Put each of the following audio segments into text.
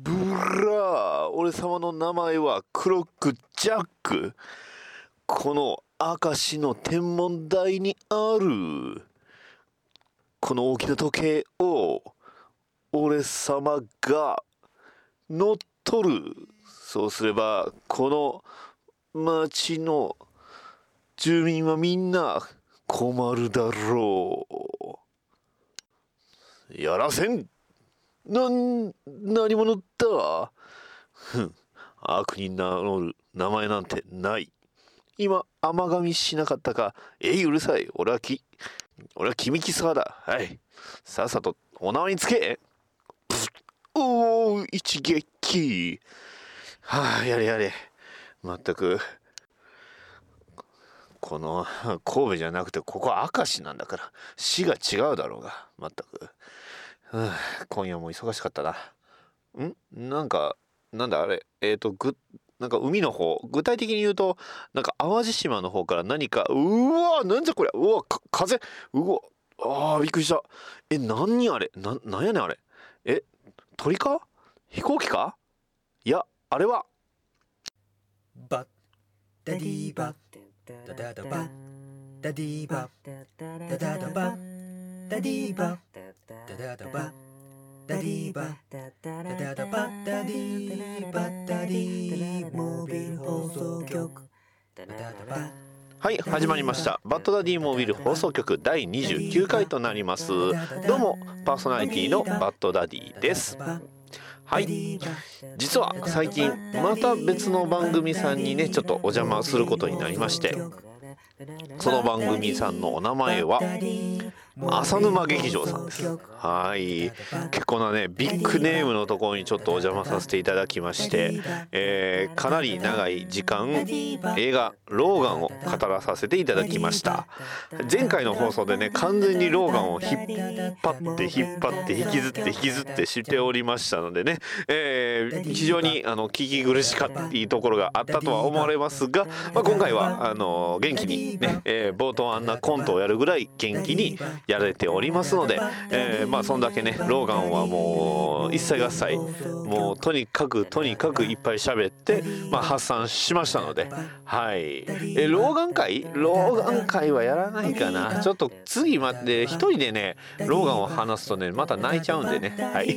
ブラー俺様の名前はクロックジャック。この明石の天文台にある。この大きな時計を俺様が乗っ取る。そうすればこの町の住民はみんな困るだろう。やらせん。な何者だふん悪に名乗る名前なんてない。今甘噛みしなかったかえいうるさい。俺はき俺は君キサだ。はい。さっさとお縄につけ。おお一撃。はあやれやれ。まったくこの神戸じゃなくてここは明石なんだから市が違うだろうが。まったく、はあ、今夜も忙しかったな。ん？なんかなんだあれ？えっ、ー、とぐなんか海の方？具体的に言うとなんか淡路島の方から何かうわなんじゃこれうわ風？うわあーびっくりした。え何あれ？ななんやねんあれ？え鳥か？飛行機か？いやあれは。バッダディーバッ。ダダダバッ。ダディーバッ。ダダダバッ。ダディバダダダバダディバダダダバダディバダディモー。ビル放送局ダダダバはい始まりましたバッドダディモー。ビル放送局第29回となりますどうもパー。ソナリティのバッドダディですはい実は最近また別の番組さんにねちょっとお邪魔することになりましてその番組さんのお名前は浅沼劇場さんです。はい。結構なねビッグネームのところにちょっとお邪魔させていただきまして、えー、かなり長い時間映画「ローガン」を語らさせていただきました。前回の放送でね完全にローガンを引っ張って引っ張って引きずって引きずってしておりましたのでね、えー、非常にあの聞き苦しかったところがあったとは思われますが、まあ、今回はあの元気にね、えー、冒頭あんなコントをやるぐらい元気にやれておりますので、えー、まあそんだけねローガンはもう一切合切もうとにかくとにかくいっぱい喋って、まあ、発散しましたのではい。えローガン会？ローガン会はやらないかな？ちょっと次まで一人でねローガンを話すとねまた泣いちゃうんでね。はい、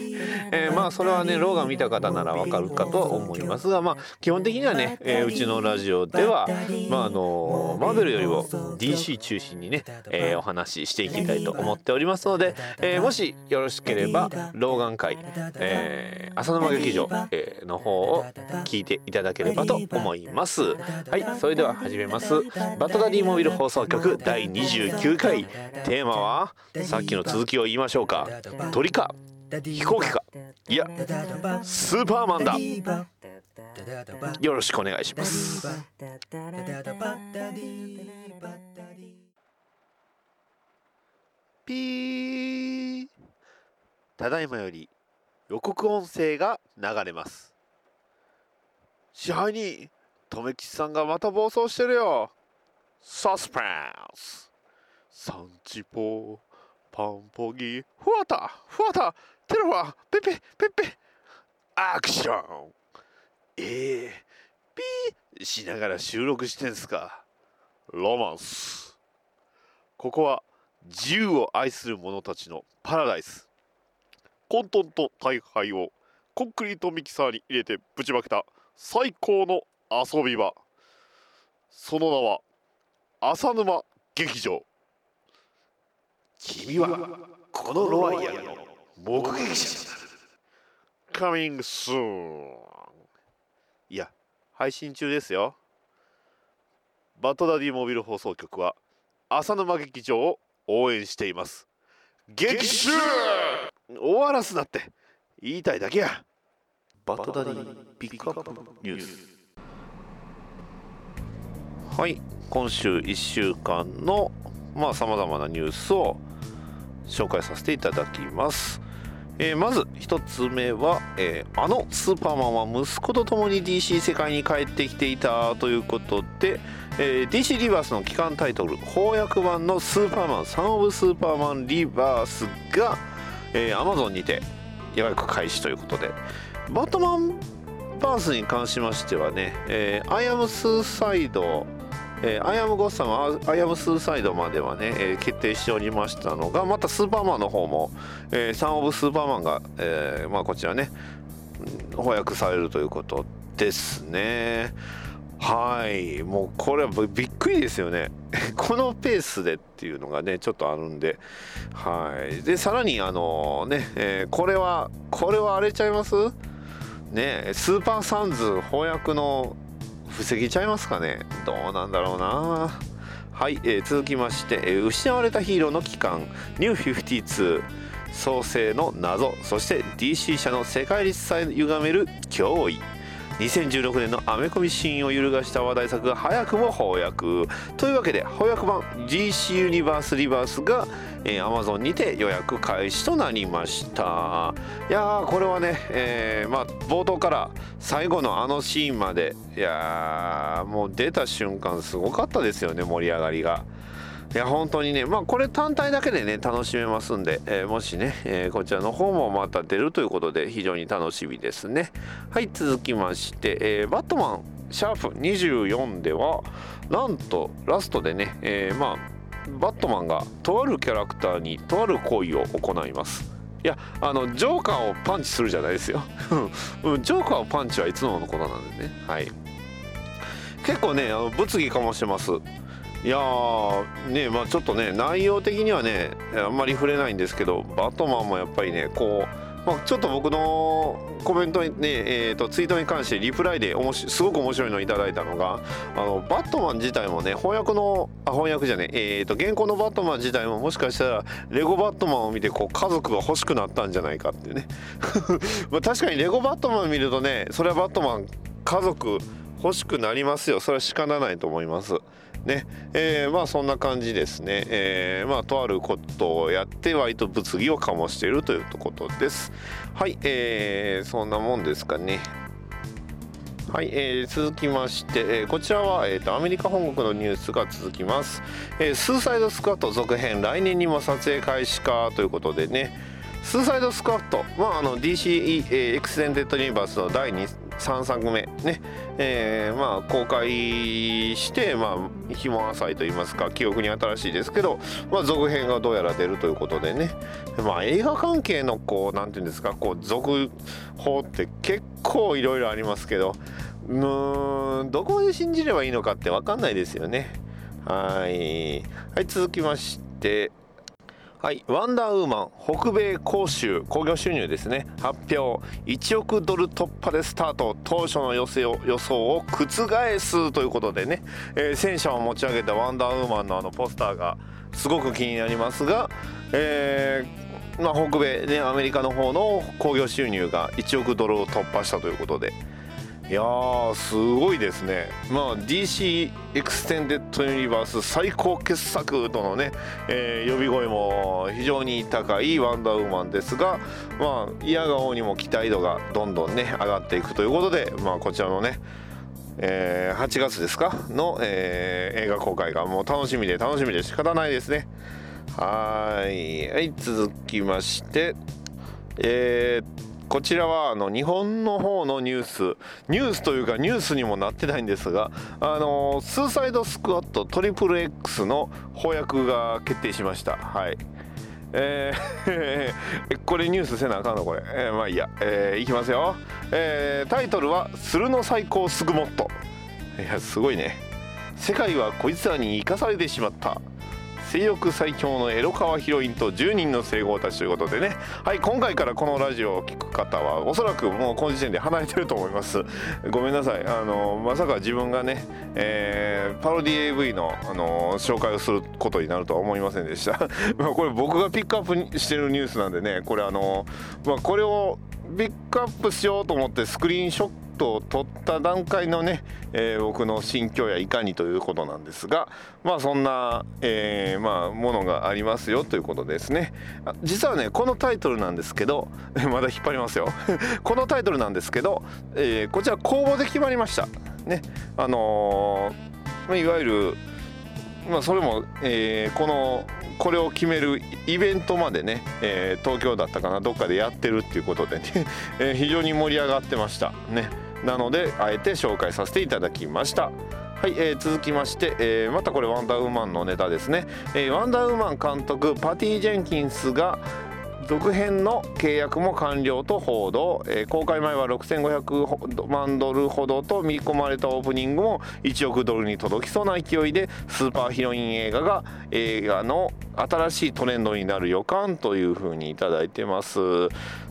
えー、まあそれはねローガン見た方ならわかるかとは思いますがまあ基本的にはね、えー、うちのラジオではまああのマーベルよりも DC 中心にね、えー、お話ししていきたいと思っておりますので、えー、もしよろしければ老眼会、えー、浅沼劇場、えー、の方を聞いていただければと思います。はい。それでは始めます。バッドダディモビル放送局第29回。テーマはさっきの続きを言いましょうか。鳥か飛行機か。いやスーパーマンだ。よろしくお願いします ピー。ただいまより予告音声が流れます。支配人留吉さんがまた暴走してるよ。サスペンス。サンチポパンポギフワタフワタテロワペペペペ。アクション。えー、ピーしながら収録してんすか。ロマンス。ここは自由を愛する者たちのパラダイス。混沌と大敗をコンクリートミキサーに入れてぶちまけた最高の遊び場。その名は浅沼劇場。君はこのロワイヤルの目撃者になる Coming soon いや配信中ですよ。バッドダディモビル放送局は浅沼劇場を応援しています。激臭！終わらすなって。言いたいだけや。バッドダディピックアップニュース。はい。今週1週間のまあさまざまなニュースを紹介させていただきますえー、まず1つ目は、えー、あのスーパーマンは息子と共に DC 世界に帰ってきていたということで、えー、DC リバースの機関タイトル翻訳版のスーパーマンサン・オブ・スーパーマン・リバースが、えー、Amazon にて予約開始ということでバットマンバースに関しましてはね「えー、アイアムスーサイド」えー、アイアムゴッサム、アイアムスーサイドまではね、えー、決定しておりましたのが、またスーパーマンの方も、えー、サン・オブ・スーパーマンが、えー、まあ、こちらね、翻訳されるということですね。はい、もうこれはびっくりですよね。このペースでっていうのがね、ちょっとあるんで、はい。で、さらに、あのね、えー、これは、これは荒れちゃいます？ね、スーパーサンズ翻訳の防ぎちゃいますかね？どうなんだろうな。はい、えー、続きまして、えー、失われたヒーローの帰還。ニュー52創世の謎。そして DC 社の世界立さえ歪める脅威。2016年のアメコミシーンを揺るがした話題作が早くも翻訳。というわけで翻訳版 DC ユニバースリバースが、えー、Amazon にて予約開始となりましたいやーこれはね、えー、まあ冒頭から最後のあのシーンまでいやーもう出た瞬間すごかったですよね盛り上がりが。いや本当にねまあこれ単体だけでね楽しめますんで、えー、もしね、えー、こちらの方もまた出るということで非常に楽しみですねはい続きまして、えー、バットマンシャープ24ではなんとラストでね、えー、まあバットマンがとあるキャラクターにとある行為を行います。いやあのジョーカーをパンチするじゃないですよ。ジョーカーをパンチはいつものことなんでね。はい。結構ねあの物議かもしれます。いやねまあちょっとね内容的にはねあんまり触れないんですけどバットマンもやっぱりねこう、まあ、ちょっと僕のコメントにね、えーと、ツイートに関してリプライでおもしすごく面白いのをいただいたのがあのバットマン自体もね翻訳のあ翻訳じゃねえーと、原稿のバットマン自体ももしかしたらレゴバットマンを見てこう家族が欲しくなったんじゃないかってね まあ確かにレゴバットマン見るとねそれはバットマン家族欲しくなりますよそれは仕方ないと思います。ね。えー、まあそんな感じですね、えー、まあとあることをやって割と物議を醸しているということです。はい、えー、そんなもんですかね。はい、えー、続きまして、えー、こちらは、えーと、アメリカ本国のニュースが続きます、えー、スーサイドスクワット続編来年にも撮影開始かということでね。スーサイドスクワット、まあ、あの DC、えー、エクステンデッドユニバースの第2 3作目ね、えー、まあ公開して、まあ、日も浅いと言いますか記憶に新しいですけど、まあ、続編がどうやら出るということでね、まあ、映画関係のこうなんていうんですかこう続報って結構いろいろありますけどうんどこまで信じればいいのかって分かんないですよね。はい。はい続きましてはい、ワンダーウーマン北米公衆興行収入ですね。発表。1億ドル突破でスタート。当初の予想予想を覆すということでね、えー、戦車を持ち上げたワンダーウーマンのあのポスターがすごく気になりますが、えーまあ、北米、ね、アメリカの方の興行収入が1億ドルを突破したということで。いやーすごいですね、まあ、DC エクステンデッドユニバース最高傑作とのね、えー、呼び声も非常に高いワンダーウーマンですが、まあ、否が応にも期待度がどんどんね上がっていくということで、まあ、こちらのねえー、8月ですか？の、えー、映画公開がもう楽しみで楽しみで仕方ないですね。はい。はい続きましてえー、こちらはあの日本の方のニュース。ニュースというかニュースにもなってないんですがあのスーサイドスクワットトリプル X の翻訳が決定しました。はい。えーこれニュースせなあかんの？これ、えー、まあいいや、えー、いきますよ、えー、タイトルは「スルの最高スグモット」いやすごいね。世界はこいつらに生かされてしまった。性欲最強のエロカワヒロインと10人の整合たちということでね。はい今回からこのラジオを聴く方はおそらくもうこの時点で離れてると思います。ごめんなさい。あのまさか自分がね、えー、パロディ AV の、あの紹介をすることになるとは思いませんでした。まあこれ僕がピックアップしてるニュースなんでねこれあのまあこれをピックアップしようと思ってスクリーンショットを取った段階のね、えー、僕の心境やいかにということなんですがまあそんな、えー、まあものがありますよということですね。実はねこのタイトルなんですけどまだ引っ張りますよ。このタイトルなんですけど、え、こちら公募で決まりました。ねあのー、いわゆるまあそれも、えー、このこれを決めるイベントまでね、えー、東京だったかなどっかでやってるっていうことでね、え、非常に盛り上がってました。ね。なのであえて紹介させていただきました。はい、えー、続きまして、えー、またこれワンダーウーマンのネタですね、えー、ワンダーウーマン監督パティ・ジェンキンスが続編の契約も完了と報道、えー、公開前は6500万ドルほどと見込まれたオープニングも1億ドルに届きそうな勢いでスーパーヒロイン映画が映画の新しいトレンドになる予感というふうに頂いてます。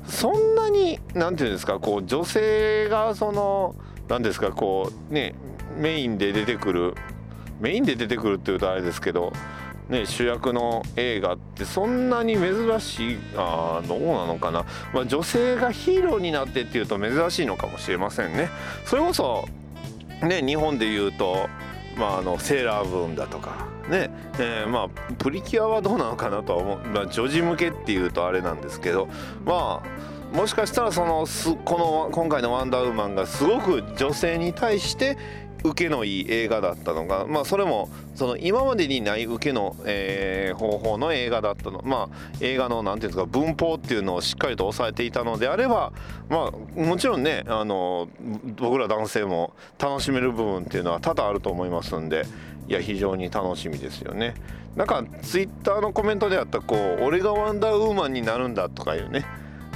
そんなに何て言うんですかこう女性がその何ですかこうねメインで出てくるメインで出てくるっていうとあれですけどね、主役の映画ってそんなに珍しいあどうなのかな、まあ、女性がヒーローになってっていうと珍しいのかもしれませんね。それこそね日本で言うと、まあ、あのセーラームーンだとかね、えー、まあプリキュアはどうなのかなとは思う、まあ、女児向けっていうとあれなんですけどまあもしかしたらそのこの今回の「ワンダーウーマン」がすごく女性に対して受けのいい映画だったのが、まあ、それもその今までにない受けの、えー、方法の映画だったの。まあ映画の何ていうんですか文法っていうのをしっかりと抑えていたのであればまあもちろんねあの僕ら男性も楽しめる部分っていうのは多々あると思いますんでいや非常に楽しみですよね。なんかツイッターのコメントであったこう俺がワンダーウーマンになるんだとかいうね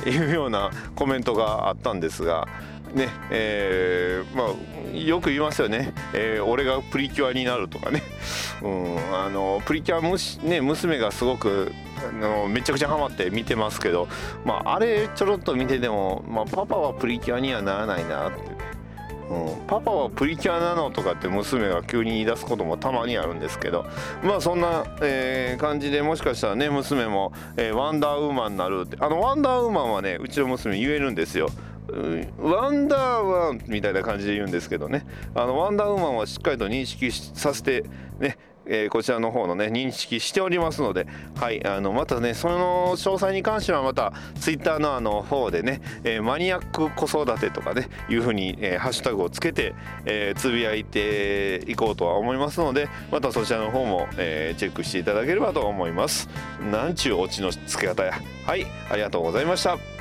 いうようなコメントがあったんですがねえー、まあよく言いますよね、えー、俺がプリキュアになるとかね、うん、あのプリキュアむし、ね、娘がすごくあのめちゃくちゃハマって見てますけど、まあ、あれちょろっと見てても、まあ、パパはプリキュアにはならないなって。うん、パパはプリキュアなのとかって娘が急に言い出すこともたまにあるんですけどまあそんな、えー、感じでもしかしたらね娘も、えー、ワンダーウーマンになるってあのワンダーウーマンはねうちの娘言えるんですよ。ワンダーワンみたいな感じで言うんですけどね。あのワンダーウーマンはしっかりと認識させてねえー、こちらの方のね認識しておりますので、はい、あのまたねその詳細に関してはまたツイッターのあの方でね、えー、マニアック子育てとかねいうふうに、えー、ハッシュタグをつけて、え、つぶやいていこうとは思いますのでまたそちらの方も、え、チェックしていただければと思います。なんちゅうオチのつけ方や。はいありがとうございました。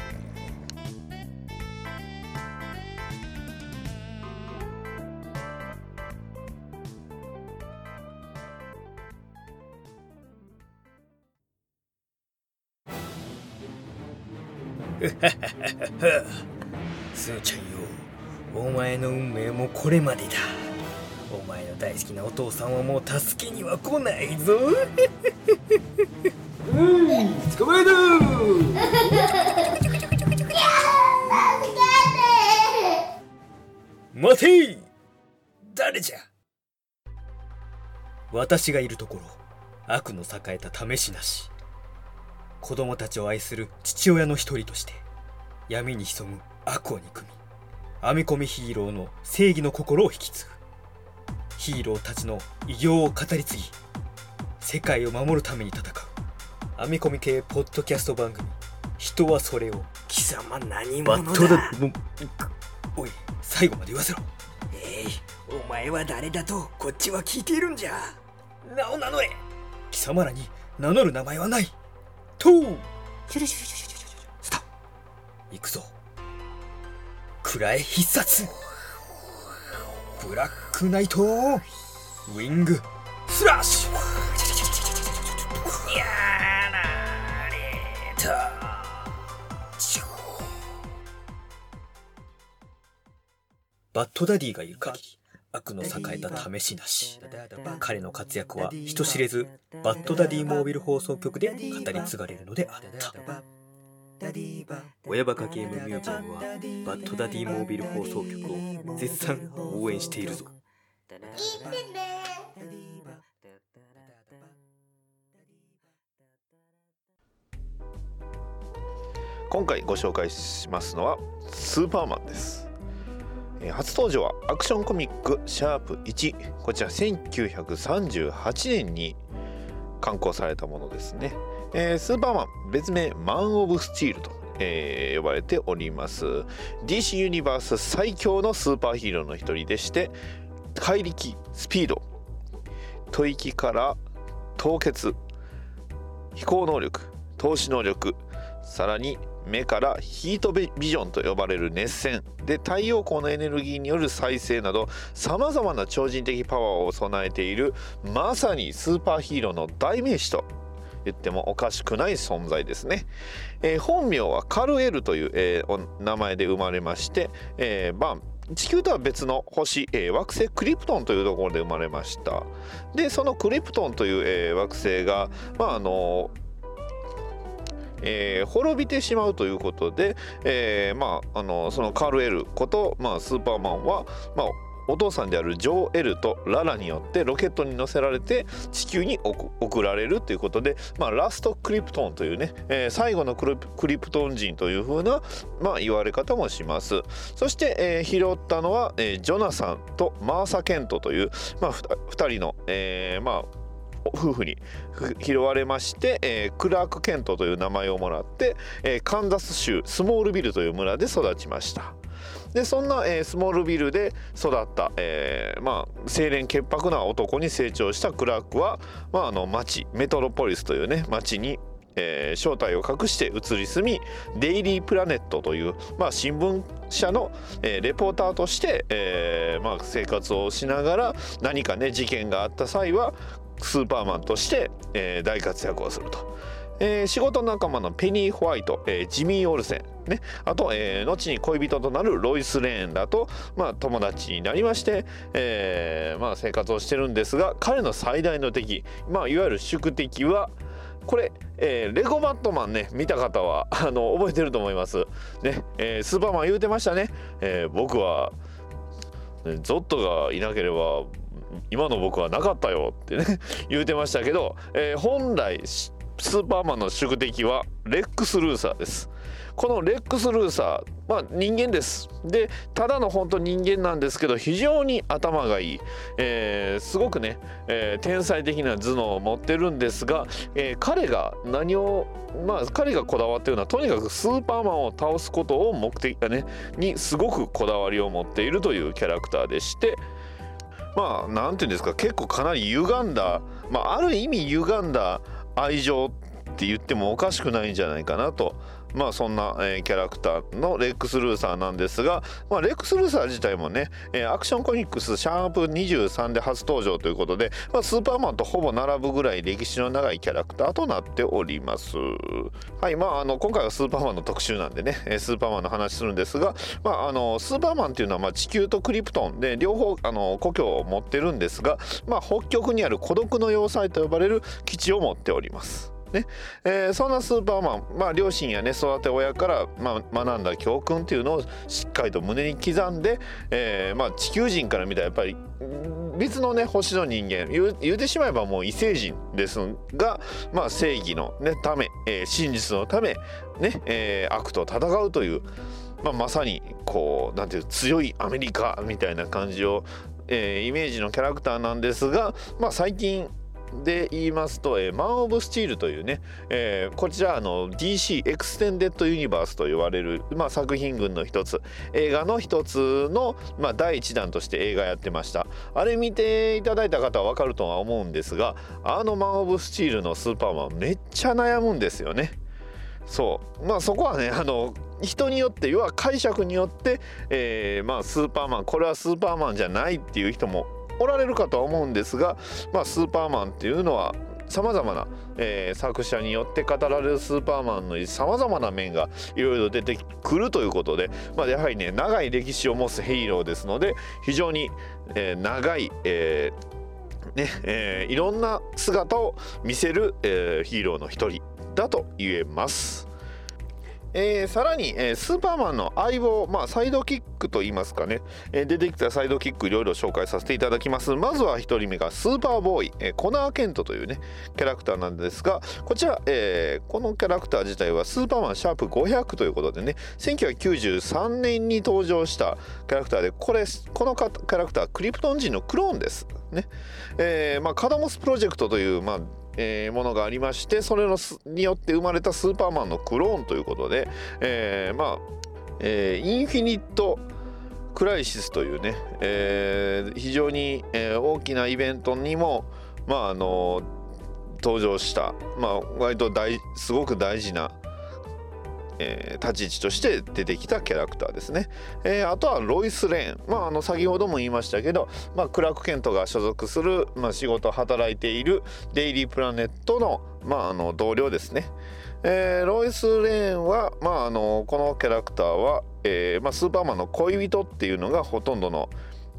スーちゃんよお前の運命もこれまでだお前の大好きなお父さんはもう助けには来ないぞ。うん捕まえた。待て。誰じゃ。私がいるところ悪の栄えた試しなし子供たちを愛する父親の一人として闇に潜む悪を憎み編み込みヒーローの正義の心を引き継ぐ。ヒーローたちの偉業を語り継ぎ世界を守るために戦う。編み込み系ポッドキャスト番組人はそれを貴様何者だ？おい最後まで言わせろ。えいお前は誰だとこっちは聞いているんじゃ。名を名乗れ。貴様らに名乗る名前はないとうスタ行くぞ。くらえ必殺。ブラックナイト。ウィング。スラッシュ。やられた。バッドダディがいる限り。悪の栄えた試しなし。彼の活躍は人知れずバッドダディモービル放送局で語り継がれるのであった。親バカゲームミュージアムはバッドダディモービル放送局を絶賛応援しているぞ。今回ご紹介しますのはスーパーマンです。初登場はアクションコミック「シャープ #1」こちら1938年に刊行されたものですね、えー、スーパーマン別名マン・オブ・スチールと、えー、呼ばれております。DC ユニバース最強のスーパーヒーローの一人でして怪力スピード吐息から凍結飛行能力投資能力さらに目からヒートビジョンと呼ばれる熱線。で太陽光のエネルギーによる再生などさまざまな超人的パワーを備えているまさにスーパーヒーローの代名詞と言ってもおかしくない存在ですね、えー、本名はカルエルという、えー、名前で生まれまして、えー、まあ地球とは別の星、えー、惑星クリプトンというところで生まれました。でそのクリプトンという、えー、惑星がまああのえー、滅びてしまうということで、えー、まあ、あのそのカール・エルこと、まあ、スーパーマンは、まあ、お父さんであるジョー・エルとララによってロケットに乗せられて地球に送られるということで、まあ、ラストクリプトンというね、えー、最後のクリプトン人というふうな、まあ、言われ方もします。そして、えー、拾ったのは、えー、ジョナサンとマーサ・ケントという、まあ、2人の、えー、まあ夫婦に拾われまして、えー、クラーク・ケントという名前をもらって、えー、カンザス州スモールビルという村で育ちました。でそんな、えー、スモールビルで育った、えー、まあ、清廉潔白な男に成長したクラークは、まあ、あの町メトロポリスというね町にえー、正体を隠して移り住みデイリープラネットという、まあ、新聞社の、えー、レポーターとして、えーまあ、生活をしながら何かね事件があった際はスーパーマンとして、えー、大活躍をすると。えー、仕事仲間のペニー・ホワイト、えー、ジミー・オルセン、ね、あと、えー、後に恋人となるロイス・レーンだと、まあ、友達になりまして、えーまあ、生活をしてるんですが彼の最大の敵、まあ、いわゆる宿敵はこれ、えー、レゴバットマンね見た方はあの覚えてると思います。ねえー、スーパーマン言うてましたね。えー、僕はゾットがいなければ今の僕はなかったよってね 言うてましたけど、えー、本来スーパーマンの宿敵はレックス・ルーサーです。このレックス・ルーサーまあ人間です。でただの本当人間なんですけど非常に頭がいい、えー、すごくね、えー、天才的な頭脳を持ってるんですが、えー、彼が何をまあ彼がこだわってるのはとにかくスーパーマンを倒すことを目的だねにすごくこだわりを持っているというキャラクターでしてまあ何て言うんですか結構かなり歪んだ、まあ、ある意味歪んだ愛情って言ってもおかしくないんじゃないかなとまあそんな、えー、キャラクターのレックス・ルーサーなんですが、まあ、レックス・ルーサー自体もね、えー、アクションコミックスシャープ23で初登場ということで、まあ、スーパーマンとほぼ並ぶぐらい歴史の長いキャラクターとなっております。はいまああの今回はスーパーマンの特集なんでねスーパーマンの話するんですが、まあ、あのスーパーマンっていうのはまあ地球とクリプトンで両方あの故郷を持ってるんですが、まあ、北極にある孤独の要塞と呼ばれる基地を持っております。ね。えー、そんなスーパーマン、まあ、両親やね育て親から、まあ、学んだ教訓っていうのをしっかりと胸に刻んで、えーまあ、地球人から見たらやっぱり別のね星の人間言う言うてしまえばもう異星人ですが、まあ、正義の、ね、ため、えー、真実のため、ねえー、悪と戦うという、まあ、まさにこうなんていう強いアメリカみたいな感じを、えー、イメージのキャラクターなんですが、まあ、最近で言いますと、えー、マン・オブ・スチールというね、えー、こちらあの DC エクステンデッド・ユニバースと言われる、まあ、作品群の一つ映画の一つの、まあ、第1弾として映画やってました。あれ見ていただいた方は分かるとは思うんですがあのマン・オブ・スチールのスーパーマンめっちゃ悩むんですよね。そう。まあそこはねあの人によって要は解釈によって、えー、まあスーパーマンこれはスーパーマンじゃないっていう人もおられるかとは思うんですが、まあ、スーパーマンっていうのはさまざまな、えー、作者によって語られるスーパーマンのさまざまな面がいろいろ出てくるということで、まあ、やはりね長い歴史を持つヒーローですので非常に、えー、長い、えーねえー、いろんな姿を見せる、えー、ヒーローの一人だと言えます。えー、さらに、えー、スーパーマンの相棒、まあ、サイドキックといいますかね、えー、出てきたサイドキックいろいろ紹介させていただきます。まずは1人目がスーパーボーイ、えー、コナー・ケントというねキャラクターなんですがこちら、えー、このキャラクター自体はスーパーマンシャープ500ということでね1993年に登場したキャラクターでこれこのキャラクタークリプトン人のクローンです。ね、えーまあ、カドマスプロジェクトという、まあえー、ものがありましてそれのによって生まれたスーパーマンのクローンということで、えー、まあ、えー、インフィニットクライシスというね、えー、非常に、えー、大きなイベントにもまああの登場した、まあ、割と大すごく大事な、えー立ち位置として出てきたキャラクターですね。えーあとはロイス・レーン、まあ、あの先ほども言いましたけど、まあ、クラーク・ケントが所属する、まあ、仕事働いているデイリー・プラネットの,、まあ、あの同僚ですね。えーロイス・レーンは、まあ、あのこのキャラクターは、えーまあ、スーパーマンの恋人っていうのがほとんどの、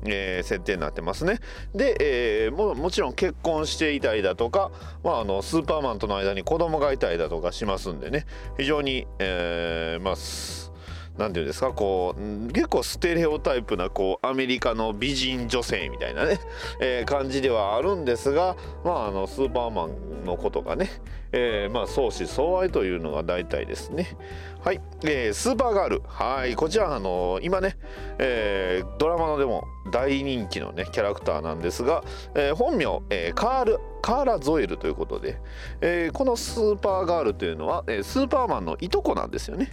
えー設定になってますね。で、えーももちろん結婚していたりだとか、まあ、あのスーパーマンとの間に子供がいたりだとかしますんでね非常に、えーまあすなんていうんですかこう結構ステレオタイプなこうアメリカの美人女性みたいなね、えー感じではあるんですが、まあ、あのスーパーマンのことがね、えーまあ、相思相愛というのが大体ですね。はい、えースーパーガール。はい、こちら、あの今ね、えードラマのでも大人気のね、キャラクターなんですが、えー本名、えーカール、カーラ・ゾエルということで、えーこのスーパーガールというのは、えースーパーマンのいとこなんですよね。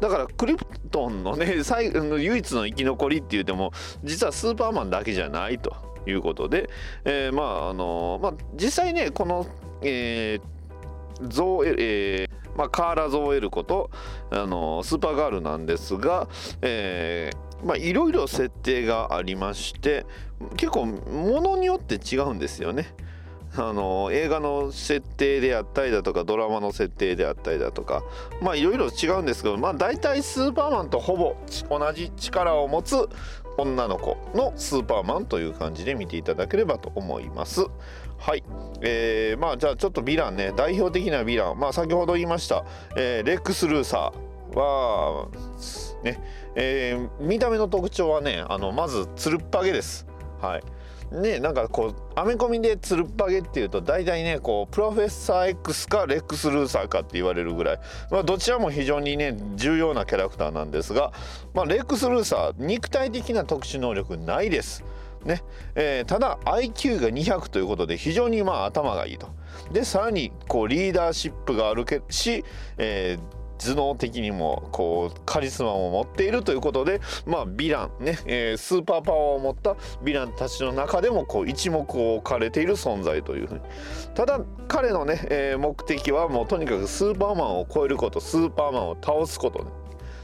だから、クリプトンのね、最唯一の生き残りって言っても、実はスーパーマンだけじゃないということで、えーまあ、あのまあ、実際ね、この、えーゾーエ、えーまあ、カーラ・ゾーエルことあのスーパーガールなんですが、えーいろいろ設定がありまして結構ものによって違うんですよね。あの映画の設定であったりだとかドラマの設定であったりだとかまあいろいろ違うんですけどまあ大体スーパーマンとほぼ同じ力を持つ女の子のスーパーマンという感じで見ていただければと思います。はい、えーまあじゃあちょっとヴィランね。代表的なヴィラン。まあ先ほど言いました、えーレックス・ルーサーはね、えー見た目の特徴はねあのまずつるっぱげです。はい。ね、なんかこうアメコミでつるっぱげっていうと大体ねこうプロフェッサー X かレックス・ルーサーかって言われるぐらい、まあ、どちらも非常にね重要なキャラクターなんですが、まあ、レックス・ルーサー肉体的な特殊能力ないです。ね。えーただ IQ が200ということで非常にまあ頭がいいと。でさらにこうリーダーシップがあるけし、えー頭脳的にもこうカリスマを持っているということでまあヴィランね、えースーパーパワーを持ったヴィランたちの中でもこう一目置かれている存在というふうに。ただ彼のね、えー目的はもうとにかくスーパーマンを超えることスーパーマンを倒すことね。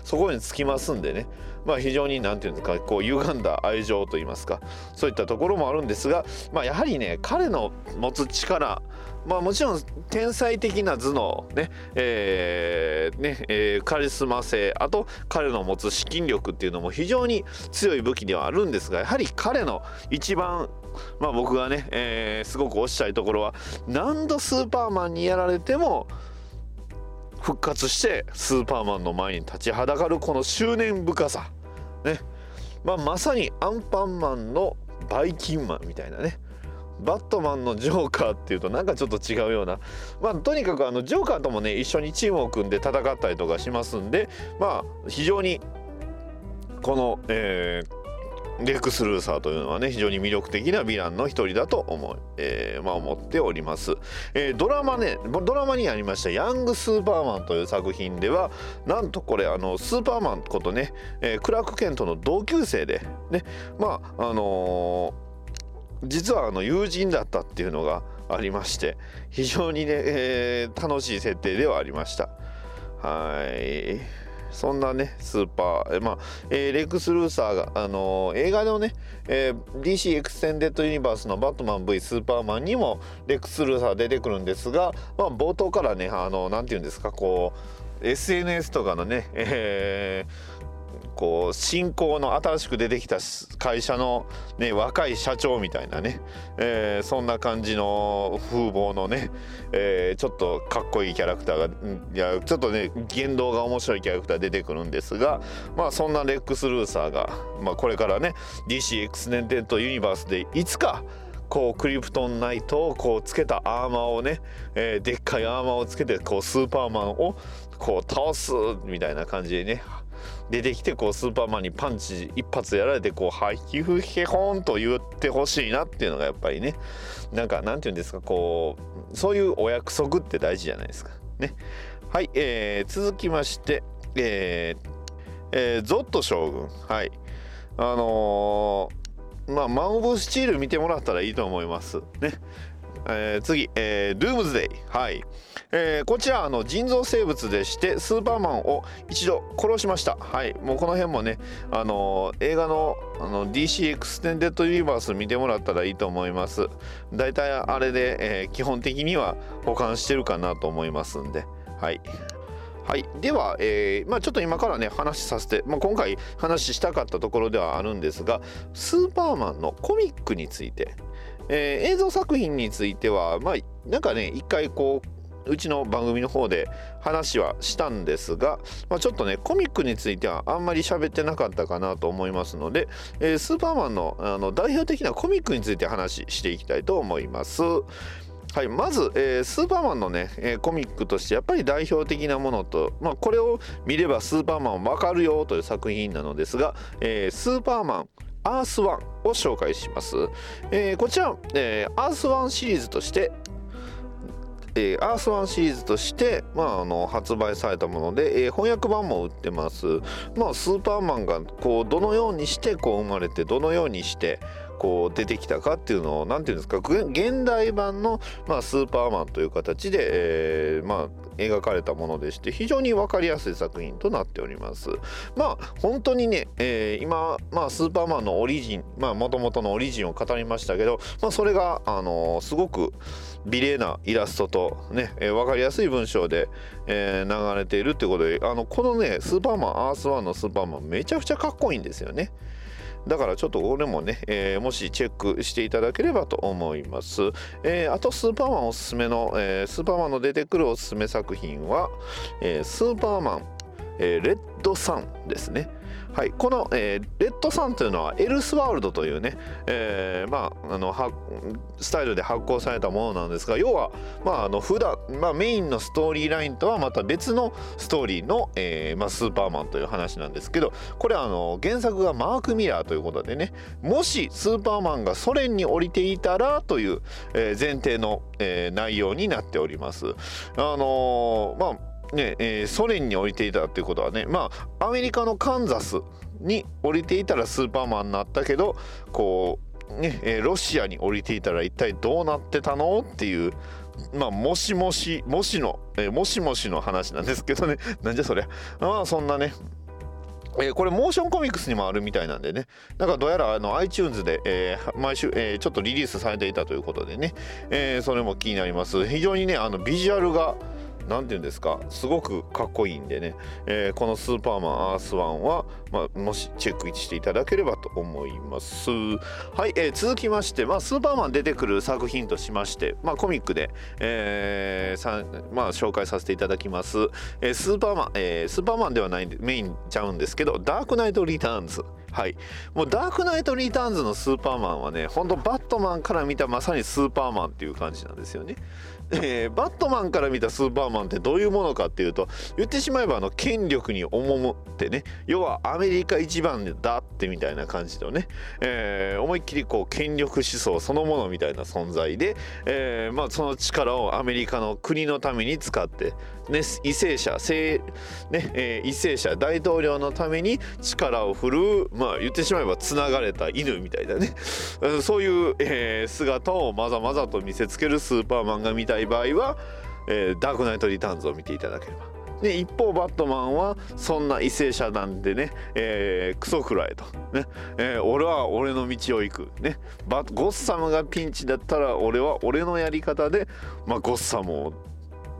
そこにつきますんでね。まあ非常に何て言うんですかこう歪んだ愛情といいますかそういったところもあるんですがまあやはりね彼の持つ力まあもちろん天才的な頭脳ね,、えーねえーカリスマ性あと彼の持つ資金力っていうのも非常に強い武器ではあるんですがやはり彼の一番まあ僕がね、えーすごく推したいところは何度スーパーマンにやられても復活してスーパーマンの前に立ちはだかるこの執念深さ。ね、まあ、まさにアンパンマンのバイキンマンみたいなね。バットマンのジョーカーっていうとなんかちょっと違うような。まあとにかくあのジョーカーともね一緒にチームを組んで戦ったりとかしますんでまあ非常にこの、えーレックス・ルーサーというのはね非常に魅力的なヴィランの一人だと思う、えーまあ、思っております、えードラマねドラマにありました「ヤング・スーパーマン」という作品ではなんとこれあのスーパーマンことね、えークラーク・ケントの同級生でねまああの実はあの友人だったっていうのがありまして非常にね、え楽しい設定ではありました。はい。そんなねスーパー。まあ、えーレックス・ルーサーが、あのー映画のね、えー DC エクステンデッド・ユニバースのバットマン V スーパーマンにもレックス・ルーサー出てくるんですが、まあ、冒頭からねあのなんて言うんですかこう SNS とかのね、えーこう新興の新しく出てきた会社の、ね、若い社長みたいなね、えーそんな感じの風貌のね、えーちょっとかっこいいキャラクターがいやちょっとね言動が面白いキャラクター出てくるんですがまあそんなレックス・ルーサーが、まあ、これからね DC エクステンデッド・ユニバースでいつかこうクリプトンナイトをこうつけたアーマーをね、えーでっかいアーマーをつけてこうスーパーマンをこう倒すみたいな感じでね出てきてこうスーパーマンにパンチ一発やられてこう「ハヒフヘホン」と言ってほしいなっていうのがやっぱりね。なんかなんて言うんですかこうそういうお約束って大事じゃないですか。ね。はい、えー続きましてえーえーゾット将軍。はい。あのーまあマン・オブ・スチール見てもらったらいいと思います。ね。えー次、えー、ドゥームズデイ。はい、えーこちらあの人造生物でしてスーパーマンを一度殺しました。はい。もうこの辺もねあのー映画のあの DC エクステンデッドユニバース見てもらったらいいと思います。だいたいあれで、えー基本的には補完してるかなと思いますんで。はい。はい、では、えーまあ、ちょっと今からね話させて、まあ、今回話したかったところではあるんですがスーパーマンのコミックについて、えー映像作品についてはまあなんかね一回こううちの番組の方で話はしたんですが、まあ、ちょっとねコミックについてはあんまり喋ってなかったかなと思いますので、えースーパーマンのあの代表的なコミックについて話していきたいと思います。はい、まず、えースーパーマンのね、えーコミックとしてやっぱり代表的なものと、まあ、これを見ればスーパーマンわかるよという作品なのですが、えースーパーマンアースワンを紹介します、えこちら、えアースワンシリーズとしてえーアースワンシリーズとして、まあ、あの発売されたもので、えー翻訳版も売ってます、まあ、スーパーマンがこうどのようにしてこう生まれてどのようにしてこう出てきたかっていうのを何ていうんですか現代版の、まあ、スーパーマンという形で、えーまあ、描かれたものでして非常に分かりやすい作品となっております。まあ本当にね、えー今、まあ、スーパーマンのオリジンまあもともとのオリジンを語りましたけど、まあ、それが、あのーすごく美麗なイラストとね、えー分かりやすい文章で、えー流れているってことであのこのねスーパーマンアースワンのスーパーマンめちゃくちゃかっこいいんですよね。だからちょっとこれもね、えーもしチェックしていただければと思います。えーあとスーパーマンおすすめの、えースーパーマンの出てくるおすすめ作品は、えースーパーマン、えーレッドサンですね。はい、この、えーレッドサンというのはエルスワールドというね、えーまあ、あのスタイルで発行されたものなんですが要は、まあ、あの普段、まあ、メインのストーリーラインとはまた別のストーリーの、えーまあ、スーパーマンという話なんですけどこれはあの原作がマーク・ミラーということでねもしスーパーマンがソ連に降りていたらという、え前提の、え内容になっております。あのまあねえソ連に降りていたっていうことはねまあアメリカのカンザスに降りていたらスーパーマンになったけどこうね、えロシアに降りていたら一体どうなってたのっていうまあもしもしもしの、えーもしもしの話なんですけどね。なんじゃそりゃ。まあそんなねえーこれモーションコミックスにもあるみたいなんでね。なんかどうやらあの iTunes で、えー毎週、えちょっとリリースされていたということでね、えそれも気になります。非常にねあのビジュアルがなんていうんですか？すごくかっこいいんでね、えーこの「スーパーマンアースワンは、まあ、もしチェックしていただければと思います。はい、えー続きまして、まあ、スーパーマン出てくる作品としまして、まあ、コミックで、えーまあ、紹介させていただきます、えースーパーマン、えースーパーマンではないメインちゃうんですけどダークナイト・リターンズ。はい。もうダークナイト・リターンズのスーパーマンはねほんとバットマンから見たまさにスーパーマンっていう感じなんですよね。えーバットマンから見たスーパーマンってどういうものかっていうと言ってしまえばあの権力に赴ってね。要はアメリカ一番だってみたいな感じのね、えー思いっきりこう権力思想そのものみたいな存在で、えーまあ、その力をアメリカの国のために使って、ね、為政者政、ねえー為政者大統領のために力を振るう、まあ、言ってしまえばつながれた犬みたいなね。そういう、えー姿をまざまざと見せつけるスーパーマンが見たい場合は、えーダークナイト・リターンズを見ていただければ。で一方バットマンはそんな為政者なんでね、えークソくらえと、ねえー俺は俺の道を行く、ね、バゴッサムがピンチだったら俺は俺のやり方で、まあ、ゴッサムを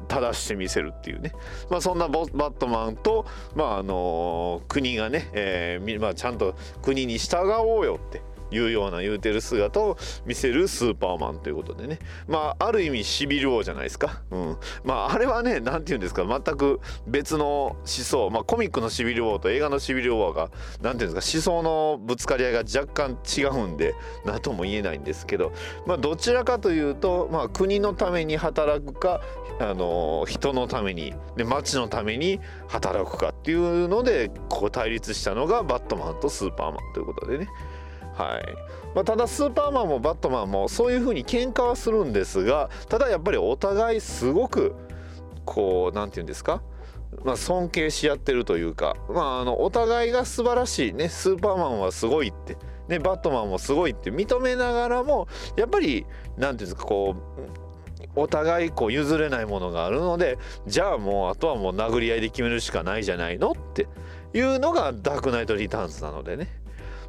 正してみせるっていうね、まあ、そんなボバットマンと、まああの国がね、えーまあ、ちゃんと国に従おうよっていうような言うてる姿を見せるスーパーマンということでね。まあある意味シビル王じゃないですか、うん、まああれはね何て言うんですか。全く別の思想。まあコミックのシビル王と映画のシビル王が何て言うんですか。思想のぶつかり合いが若干違うんで何とも言えないんですけど。まあどちらかというと、まあ、国のために働くかあの人のためにで町のために働くかっていうのでこう対立したのがバットマンとスーパーマンということでね。はい。まあ、ただスーパーマンもバットマンもそういう風に喧嘩はするんですがただやっぱりお互いすごくこう何て言うんですか？まあ、尊敬し合ってるというか、まあ、あのお互いが素晴らしいねスーパーマンはすごいって、ね、バットマンもすごいって認めながらもやっぱりなんていうんですかこうお互いこう譲れないものがあるのでじゃあもうあとはもう殴り合いで決めるしかないじゃないのっていうのがダークナイト・リターンズなのでね、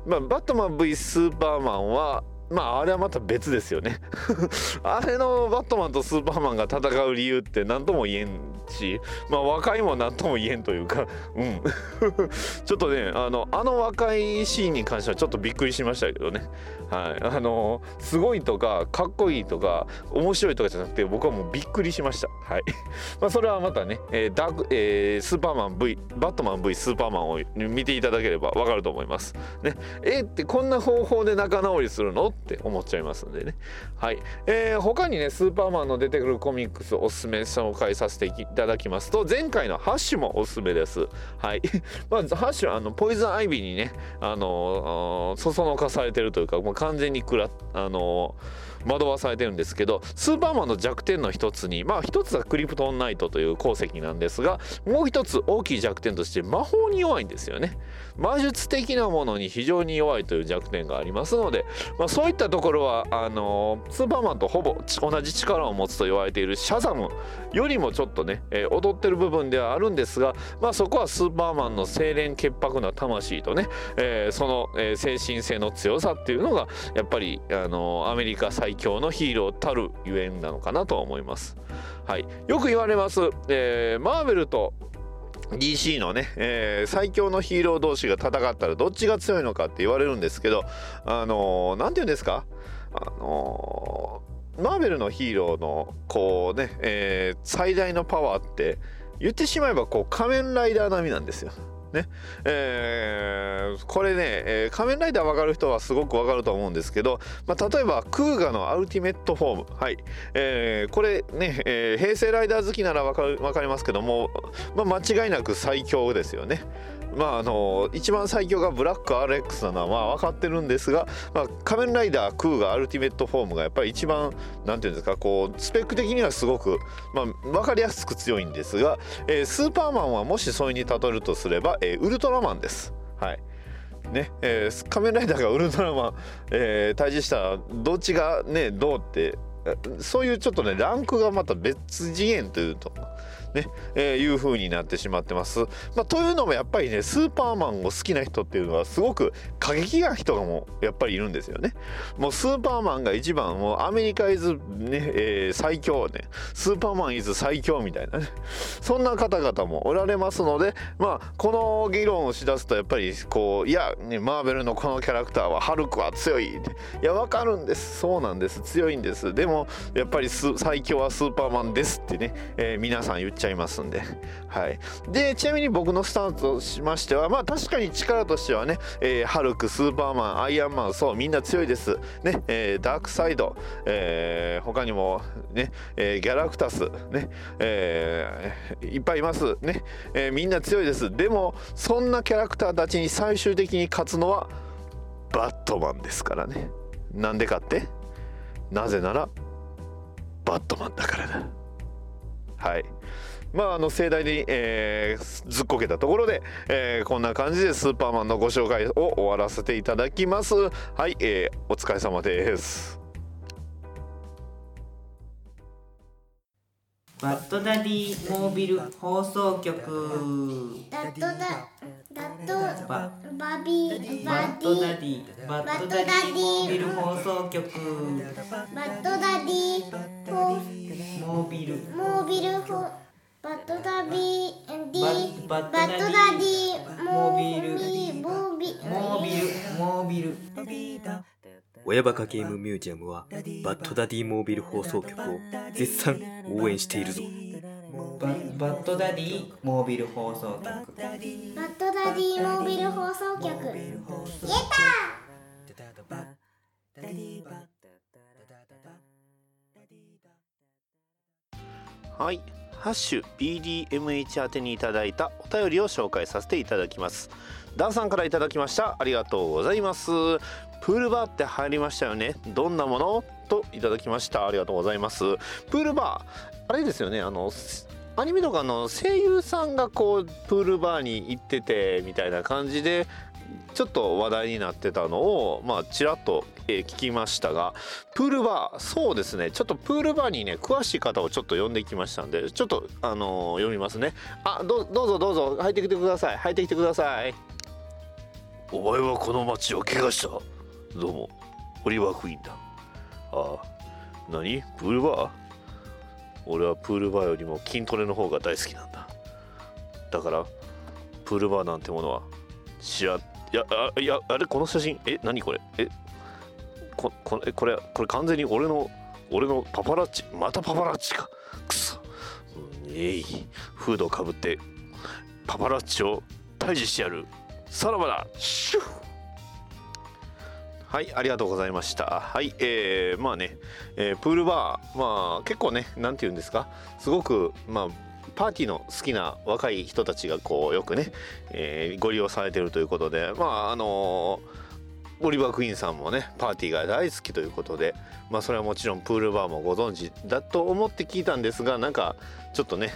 まあ、バットマン V スーパーマンはまああれはまた別ですよね。あれのバットマンとスーパーマンが戦う理由って何とも言えんしまあ若いも何とも言えんというか。うん。ちょっとねあのあの若いシーンに関してはちょっとびっくりしましたけどね。はい。あのすごいとかかっこいいとか面白いとかじゃなくて僕はもうびっくりしました。はい。まあそれはまたね、えーダークえースーパーマン V バットマン V スーパーマンを見ていただければわかると思います。ね。えーってこんな方法で仲直りするの？って思っちゃいますんでね。はい、えー他にねスーパーマンの出てくるコミックスおすすめ紹介させていただきますと前回のハッシュもおすすめです。はい。まずハッシュはあのポイズンアイビーにねあのそそのかされてるというか完全にくらあのー惑わされてるんですけどスーパーマンの弱点の一つにまあ一つはクリプトンナイトという鉱石なんですがもう一つ大きい弱点として魔法に弱いんですよね。魔術的なものに非常に弱いという弱点がありますので、まあ、そういったところはあのースーパーマンとほぼ同じ力を持つと言われているシャザムよりもちょっとね、えー踊ってる部分ではあるんですが、まあ、そこはスーパーマンの清廉潔白な魂とね、えーその、え精神性の強さっていうのがやっぱり、あのアメリカ最強のヒーローたるゆえんなのかなとは思います。はい、よく言われます、えーマーベルと DC のね、えー最強のヒーロー同士が戦ったらどっちが強いのかって言われるんですけどあのーて言うんですか？あのーマーベルのヒーローのこうね、え最大のパワーって言ってしまえばこう仮面ライダー並みなんですよ。ね。えーこれね、えー仮面ライダーわかる人はすごくわかると思うんですけど、まあ、例えばクーガのアルティメットフォーム、はい。えーこれね、えー平成ライダー好きならわかかりますけども、まあ、間違いなく最強ですよね。まああの一番最強がブラック RX なのは分かってるんですが、まあ、仮面ライダークーガアルティメットフォームがやっぱり一番なんていうんですかこうスペック的にはすごく、まあ、分かりやすく強いんですが、えースーパーマンはもしそういうに例えるとすれば、えーウルトラマンです。はいねえー仮面ライダーがウルトラマン、えー対峙したらどっちがねどうってそういうちょっとねランクがまた別次元というと。ねえーいう風になってしまってます。まあ、というのもやっぱりねスーパーマンを好きな人っていうのはすごく過激な人がもやっぱりいるんですよね。もうスーパーマンが一番もうアメリカイズ、ねえー最強ね。スーパーマンイズ最強みたいなね。そんな方々もおられますのでまあこの議論をしだすとやっぱりこういや、ね、マーベルのこのキャラクターはハルクは強い。っていやわかるんです。そうなんです。強いんです。でもやっぱり最強はスーパーマンですってね、えー皆さん言っちゃいますんで。はい。でちなみに僕のスタンスとしましてはまあ確かに力としてはね、えーハルクスーパーマンアイアンマンそうみんな強いです。ね、えーダークサイド、えー他にもね、えーギャラクタスね、えーいっぱいいます。ね、えーみんな強いです。でもそんなキャラクターたちに最終的に勝つのはバットマンですからね。なんでかって？なぜならバットマンだからだ。はい。まああの盛大に、えーずっこけたところで、えーこんな感じでスーパーマンのご紹介を終わらせていただきます。はい、えーお疲れ様です。バッドダディモービル放送局。ダットダダットババビーバッバディドダディバッドダディモービル放送局バットダディホモービルモービルホバットダビーディババットダディモービル。モービモービル。モービル。親バカゲームミュージアムはバッドダディモービル放送局を絶賛応援しているぞ。ババッドダディモービル放送局。バットダディモービル放送局。やったはいハッシュ BDMH 宛てにいただいたお便りを紹介させていただきます。ダンさんからいただきました。ありがとうございます。プールバーって入りましたよね。どんなもの？といただきました。ありがとうございます。プールバーあれですよね。あのアニメとかの声優さんがこうプールバーに行っててみたいな感じでちょっと話題になってたのをまあちらっと、えー聞きましたがプールバーそうですね。ちょっとプールバーにね詳しい方をちょっと呼んできましたんでちょっとあのー読みますね。あどどうぞどうぞ。入ってきてください。入ってきてください。お前はこの町を怪我した？どうも。オリバークイーンだ。ああ何？プールバー？俺はプールバーよりも筋トレの方が大好きなんだ。だからプールバーなんてものは知らいやあいやあれこの写真え何これ？えここれこれこれ完全に俺の俺のパパラッチまたパパラッチか。くそ。うんえい。フードをかぶってパパラッチを退治してやる。さらばだ。シュッ。はい、ありがとうございました。はい、えー、まあね、えープールバー、まあ結構ね、なんて言うんですか、すごく、まあ、パーティーの好きな若い人たちがこうよくね、えーご利用されてるということで、まああのオリバー・クイーンさんもねパーティーが大好きということでまあそれはもちろんプールバーもご存知だと思って聞いたんですがなんかちょっとね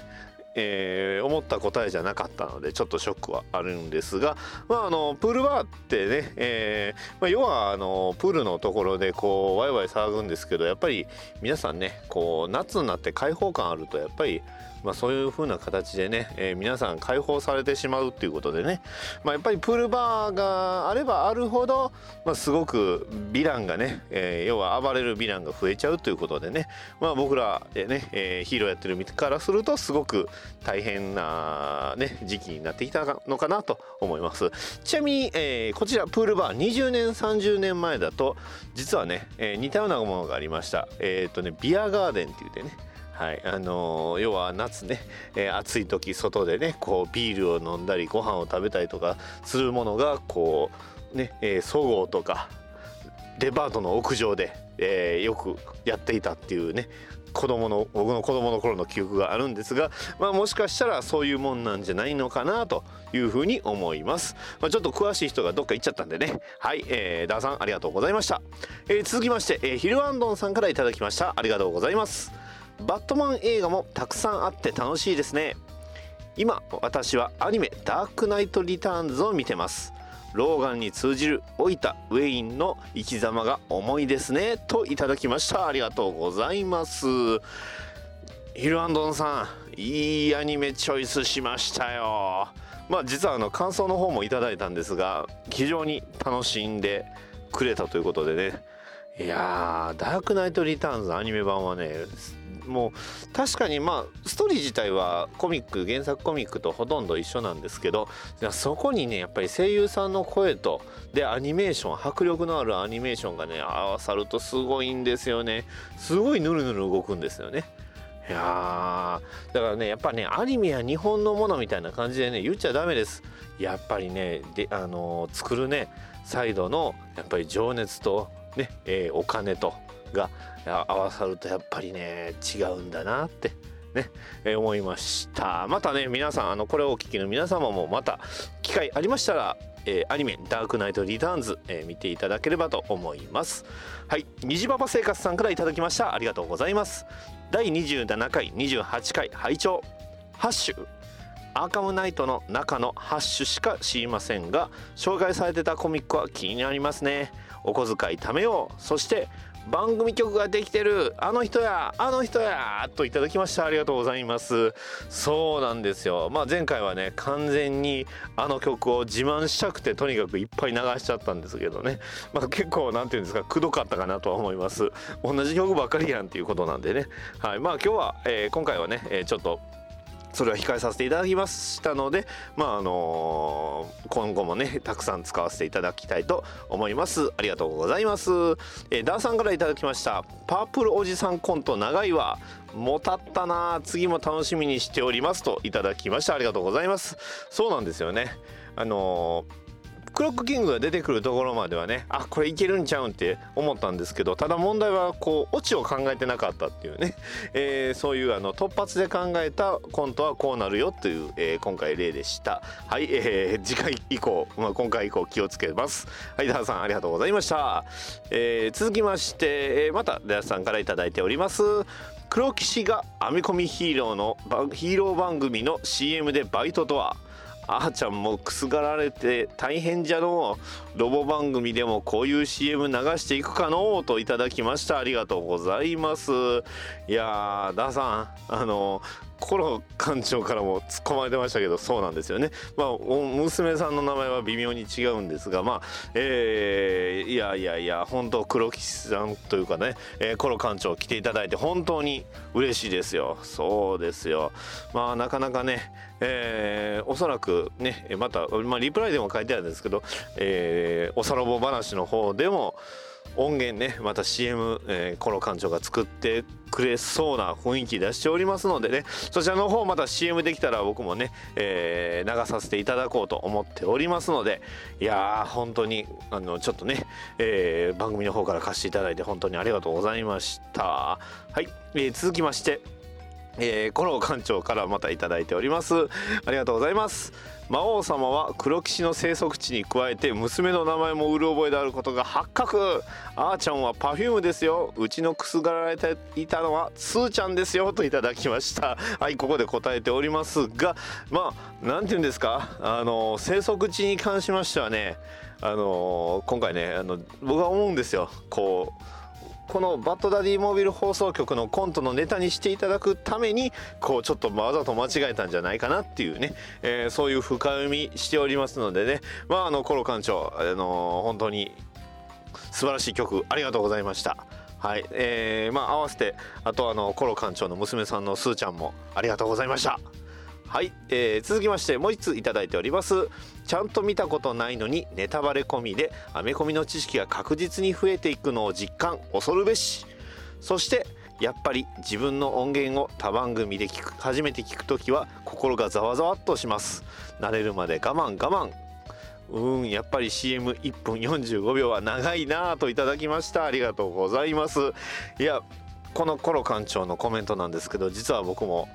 えー思った答えじゃなかったのでちょっとショックはあるんですが、まあ、あのプールバーってね、えーまあ、要はあのプールのところでこうワイワイ騒ぐんですけどやっぱり皆さんねこう夏になって開放感あるとやっぱりまあ、そういう風な形でね、えー皆さん解放されてしまうっていうことでね、まあ、やっぱりプールバーがあればあるほど、まあ、すごくヴィランがね、えー要は暴れるヴィランが増えちゃうということでね、まあ、僕らでね、えーヒーローやってる身からするとすごく大変な、ね、時期になってきたのかなと思います。ちなみに、えーこちらプールバー20年30年前だと実はね、えー似たようなものがありました。えっ、とねビアガーデンって言ってねはい。あの要は夏ね、えー暑い時外でねこうビールを飲んだりご飯を食べたりとかするものがこうねえそごうとかデパートの屋上で、えーよくやっていたっていうね子供の僕の子供の頃の記憶があるんですが、まあ、もしかしたらそういうもんなんじゃないのかなというふうに思います、まあ、ちょっと詳しい人がどっか行っちゃったんでね。はい、えー、ダーさんありがとうございました、えー続きまして、えーヒルアンドンさんからいただきました。ありがとうございます。バットマン映画もたくさんあって楽しいですね。今私はアニメ「ダークナイト・リターンズ」を見てます。ローガンに通じる老いたウェインの生き様が重いですね。といただきました。ありがとうございます。ヒルアンドンさんいいアニメチョイスしましたよ。まあ実はあの感想の方もいただいたんですが非常に楽しんでくれたということでね。いやーダークナイト・リターンズアニメ版はねもう確かにまあストーリー自体はコミック原作コミックとほとんど一緒なんですけどそこにねやっぱり声優さんの声とでアニメーション迫力のあるアニメーションがね合わさるとすごいんですよね。すごいヌルヌル動くんですよね。いやだからねやっぱねアニメや日本のものみたいな感じでね言っちゃダメです。やっぱりねであのー作るねサイドのやっぱり情熱とね、えーお金とが合わさるとやっぱりね違うんだなってね、えー思いました。またね皆さんあのこれをお聞きの皆様もまた機会ありましたら、えーアニメ「ダークナイト・リターンズ」えー見ていただければと思います。はい虹パパ生活さんからいただきました。ありがとうございます。第27回28回拝聴。ハッシュ。アーカムナイトの中のハッシュしか知りませんが紹介されてたコミックは気になりますね。お小遣い貯めよう。そして番組曲ができてるあの人やあの人やといただきましたありがとうございます。そうなんですよ。まあ前回はね完全にあの曲を自慢したくてとにかくいっぱい流しちゃったんですけどね。まあ結構なんていうんですかくどかったかなとは思います。同じ曲ばっかりやんっていうことなんでね。はい。まあ今日は、えー今回はね、えーちょっとそれは控えさせていただきましたので、まああのー今後もねたくさん使わせていただきたいと思います。ありがとうございます、えーダーさんからいただきました。パープルおじさんコント長いわ。もたったな。次も楽しみにしておりますといただきました。ありがとうございます。そうなんですよね。あのークロックキングが出てくるところまではねあこれいけるんちゃうんって思ったんですけどただ問題はこうオチを考えてなかったっていうね、えーそういうあの突発で考えたコントはこうなるよっていう、えー今回例でした。はい、えー次回以降、まあ、今回以降気をつけます。はいダーさんありがとうございました、えー続きまして、えーまたダーさんから頂いております。黒騎士が編み込みヒーローのヒーロー番組の CM でバイトとは？あーちゃんもくすがられて大変じゃの。うロボ番組でもこういう CM 流していくかのうといただきました。ありがとうございます。いやーダーさんあのコロ館長からも突っ込まれてましたけどそうなんですよね。まあ娘さんの名前は微妙に違うんですがまあえーいやいやいや本当黒木さんというかね、えーコロ館長来ていただいて本当に嬉しいですよ。そうですよ。まあなかなかねえーおそらくねまた、まあ、リプライでも書いてあるんですけど、えーおさらぼ話の方でも音源ねまた CM、えー、コロ館長が作ってくれそうな雰囲気出しておりますのでね。そちらの方また CM できたら僕もね、えー流させていただこうと思っておりますので。いやー本当にあのちょっとね、えー番組の方から貸していただいて本当にありがとうございました。はい、えー続きましてえー、コロ館長からまたいただいております。ありがとうございます。魔王様は黒騎士の生息地に加えて娘の名前もうる覚えであることが発覚。あーちゃんはパフュームですよ。うちのくすがられていたのはスーちゃんですよ。といただきました。はいここで答えておりますがまあなんて言うんですか？あの生息地に関しましてはねあの今回ねあの僕は思うんですよ。こうこのバッドダディモービル放送局のコントのネタにしていただくためにこうちょっとわざと間違えたんじゃないかなっていうね、えーそういう深読みしておりますのでねまああのコロ館長あの本当に素晴らしい曲ありがとうございました。はい、えーまあ合わせてあとあのコロ館長の娘さんのスーちゃんもありがとうございました。はい、えー続きましてもう一ついただいております。ちゃんと見たことないのにネタバレ込みでアメコミの知識が確実に増えていくのを実感恐るべし。そしてやっぱり自分の音源を他番組で聞く初めて聞くときは心がざわざわっとします。慣れるまで我慢我慢。うんやっぱり CM1 分45秒は長いなぁといただきました。ありがとうございます。いやこのコロ館長のコメントなんですけど実は僕も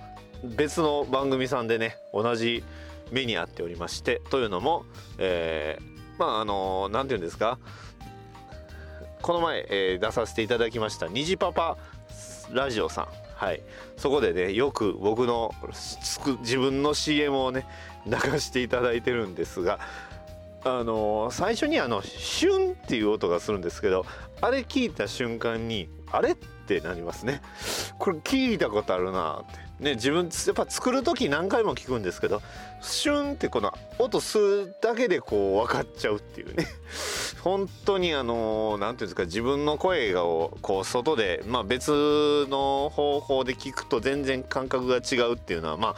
別の番組さんでね同じ目に遭っておりましてというのも、えーまああのなんて言うんですかこの前、えー出させていただきました「虹パパラジオ」さん。はい。そこでねよく僕の自分の CM をね流していただいてるんですがあの最初にあのシュンっていう音がするんですけどあれ聞いた瞬間にあれってなりますね。これ聞いたことあるなって。ね自分やっぱ作る時何回も聞くんですけどシュンってこの音吸うだけでこう分かっちゃうっていうね。本当にあのなんていうんですか自分の声がこう外でまあ別の方法で聞くと全然感覚が違うっていうのはまあ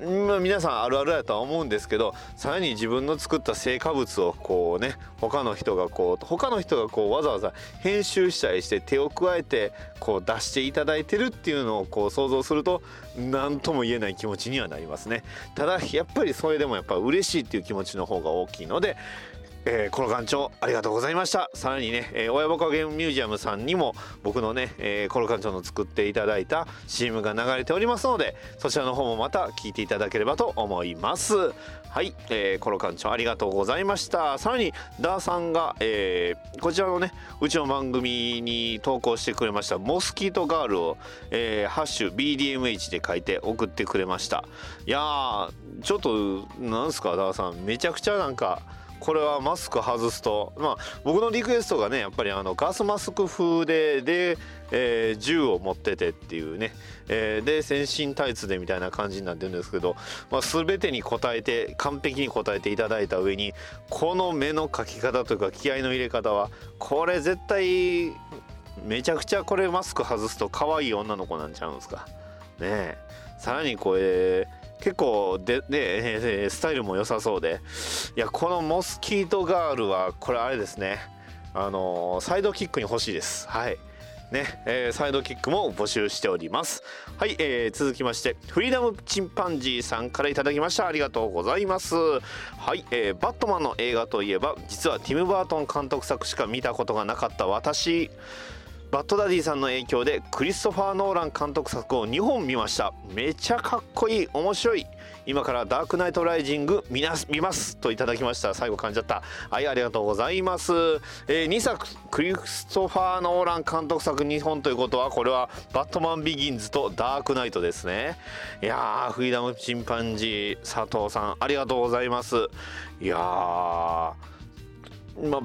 まあ皆さんあるあるやとは思うんですけどさらに自分の作った成果物をこうね他の人がこう他の人がこうわざわざ編集したりして手を加えてこう出していただいてるっていうのをこう想像すると何とも言えない気持ちにはなりますね。ただやっぱりそれでもやっぱ嬉しいっていう気持ちの方が大きいのでえー、この館長ありがとうございました。さらにね、えー、親バカゲームミュージアムさんにも僕のね、えー、コロ館長の作っていただいた CM が流れておりますのでそちらの方もまた聞いていただければと思います。はい、えー、コロ館長ありがとうございました。さらにダーさんが、えー、こちらのねうちの番組に投稿してくれましたモスキートガールを、えー、ハッシュ BDMH で書いて送ってくれました。いやーちょっとなんすかダーさん。めちゃくちゃなんかこれはマスク外すとまあ僕のリクエストがねやっぱりあのガスマスク風でで、えー銃を持っててっていうね、えーで全身タイツでみたいな感じになってるんですけど、まあ、全てに答えて完璧に答えていただいた上にこの目の描き方というか気合の入れ方はこれ絶対めちゃくちゃこれマスク外すと可愛い女の子なんちゃうんですか。ねえ。さらにこれ結構でで、えースタイルも良さそうで。いやこのモスキートガールはこれあれですね。あのサイドキックに欲しいです。はい。ね、えーサイドキックも募集しております。はい、えー続きましてフリーダムチンパンジーさんからいただきました。ありがとうございます。はい、えーバットマンの映画といえば実はティム・バートン監督作しか見たことがなかった私。バッドダディさんの影響でクリストファー・ノーラン監督作を2本見ました。めちゃかっこいい。面白い。今からダークナイトライジング見な見ますといただきました。最後感じちゃった。はいありがとうございます、えー2作クリストファー・ノーラン監督作2本ということはこれはバットマンビギンズとダークナイトですね。いやフリーダムチンパンジー佐藤さんありがとうございます。いやまあ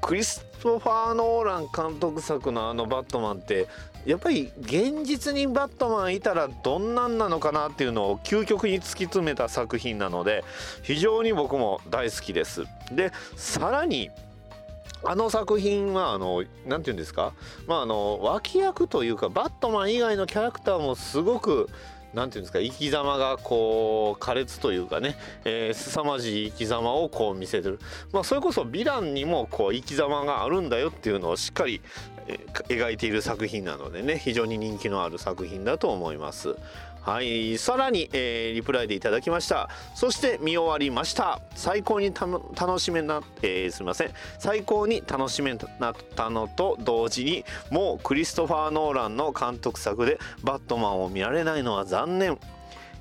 クリストファー・ノーラン監督作のあのバットマンってやっぱり現実にバットマンいたらどんなんなのかなっていうのを究極に突き詰めた作品なので非常に僕も大好きです。でさらにあの作品はあのなんて言うんですか、まあ、あの脇役というかバットマン以外のキャラクターもすごく何て言うんですか生き様がこう苛烈というかね、えー、凄まじい生き様をこう見せてる、まあ、それこそヴィランにもこう生き様があるんだよっていうのをしっかり、描いている作品なのでね非常に人気のある作品だと思います。はいさらに、えーリプライでいただきました。そして見終わりました。最高に楽しめな、えーすみません。最高に楽しめなったのと同時にもうクリストファー・ノーランの監督作でバットマンを見られないのは残念。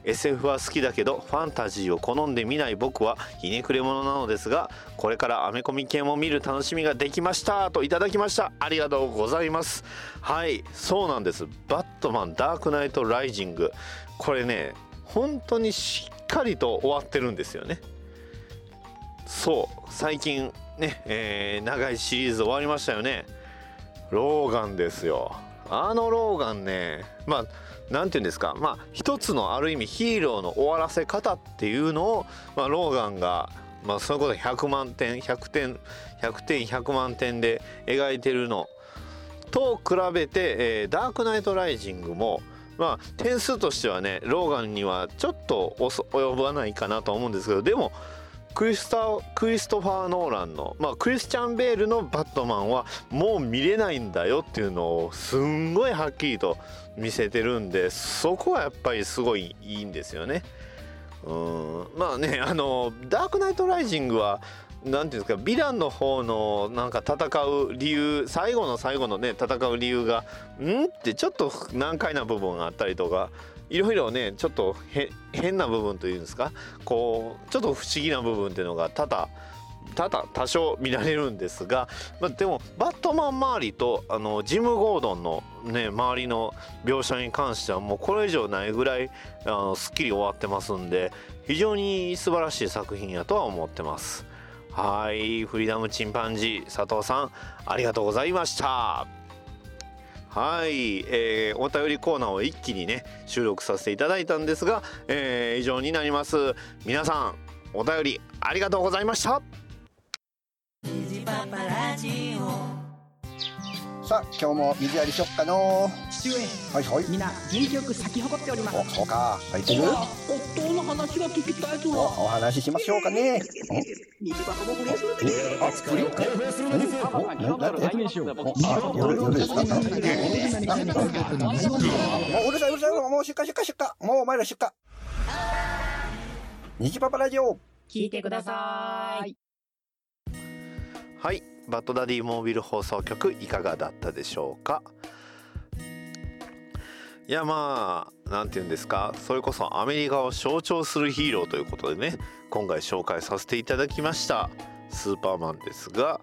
SF は好きだけどファンタジーを好んで見ない僕はひねくれ者なのですがこれからアメコミ系も見る楽しみができましたといただきました。ありがとうございます。はいそうなんです。バットマンダークナイトライジング。これね本当にしっかりと終わってるんですよね。そう最近ね、えー長いシリーズ終わりましたよね。ローガンですよ。あのローガンねまあなんて言うんですかまあ一つのある意味ヒーローの終わらせ方っていうのを、まあ、ローガンがまあそういうこと100万点100点100点100万点で描いてるのと比べて、えーダークナイトライジングもまあ点数としてはねローガンにはちょっと及ばないかなと思うんですけどでもクリスタクリストファー・ノーランの、まあ、クリスチャン・ベールのバットマンはもう見れないんだよっていうのをすんごいはっきりと見せてるんでそこはやっぱりすごいいいんですよね。うんまあねあのダークナイト・ライジングはなんていうんですかヴィランの方のなんか戦う理由最後の最後のね戦う理由がん？ってちょっと難解な部分があったりとかいろいろねちょっと変な部分というんですか？こうちょっと不思議な部分っていうのが多々多々多少見られるんですが、まあ、でもバットマン周りとあのジム・ゴードンの、ね、周りの描写に関してはもうこれ以上ないぐらいあのすっきり終わってますんで非常に素晴らしい作品やとは思ってます。はいフリーダムチンパンジー佐藤さんありがとうございました。はい、えーお便りコーナーを一気にね収録させていただいたんですが、えー以上になります。皆さんお便りありがとうございました。さあ今日も水やりしよっかの父上はいはい。みんな元気よく咲き誇っております。おそうか。入ってる？夫の話が聞きたいぞ。おお話ししましょうかね。虹パパも不倫するときおあ不倫何おななんておあ夜夜ですか？何何もううるさいうるさいもう出荷出荷出荷もうお前ら出荷虹パパラジオ聞いてくださいはいバッドダディモービル放送局いかがだったでしょうか？いやまあなんて言うんですか？それこそアメリカを象徴するヒーローということでね今回紹介させていただきました。スーパーマンですが、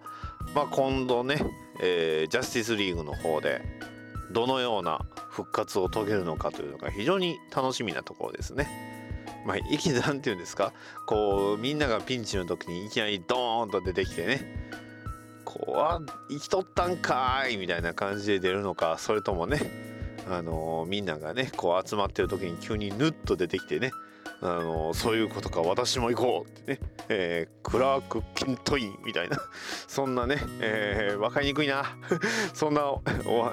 まあ、今度ね、えージャスティスリーグの方でどのような復活を遂げるのかというのが非常に楽しみなところですね。まあ、いきなんていうんですか？こうみんながピンチの時にいきなりドーンと出てきてねこうあ生きとったんかいみたいな感じで出るのかそれともねあのみんながねこう集まってる時に急にヌッと出てきてねあのそういうことか私も行こうってね、えークラーク・ケントインみたいな そんなね、えー、分かりにくいな。そんなお、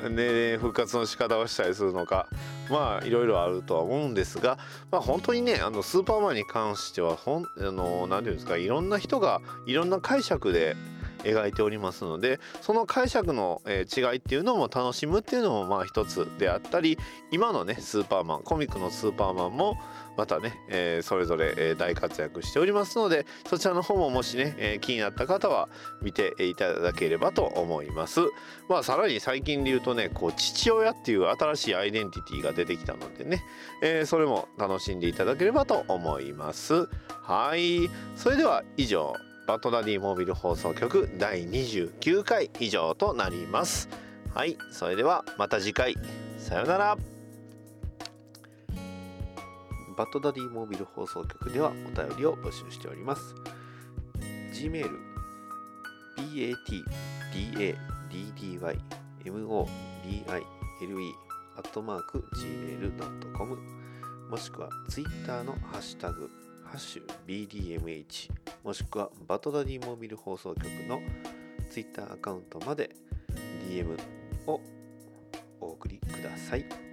ね、復活の仕方をしたりするのかまあいろいろあるとは思うんですが、まあ、本当にねあのスーパーマンに関してはほんあのなんていうんですかいろんな人がいろんな解釈で、描いておりますのでその解釈の、違いっていうのも楽しむっていうのもまあ一つであったり今のねスーパーマンコミックのスーパーマンもまたね、えーそれぞれ、え大活躍しておりますのでそちらの方ももしね、えー気になった方は見ていただければと思います。まあさらに最近で言うとねこう父親っていう新しいアイデンティティが出てきたのでね、えーそれも楽しんでいただければと思います。はいそれでは以上バッドダディモービル放送局第29回以上となります。はいそれではまた次回さようなら。バッドダディモービル放送局ではお便りを募集しております。Gmail batdaddymobile アットマーク gmail.com もしくは Twitter のハッシュタグハッシュ BDMH もしくはバトダディモービル放送局の Twitter アカウントまで DM をお送りください。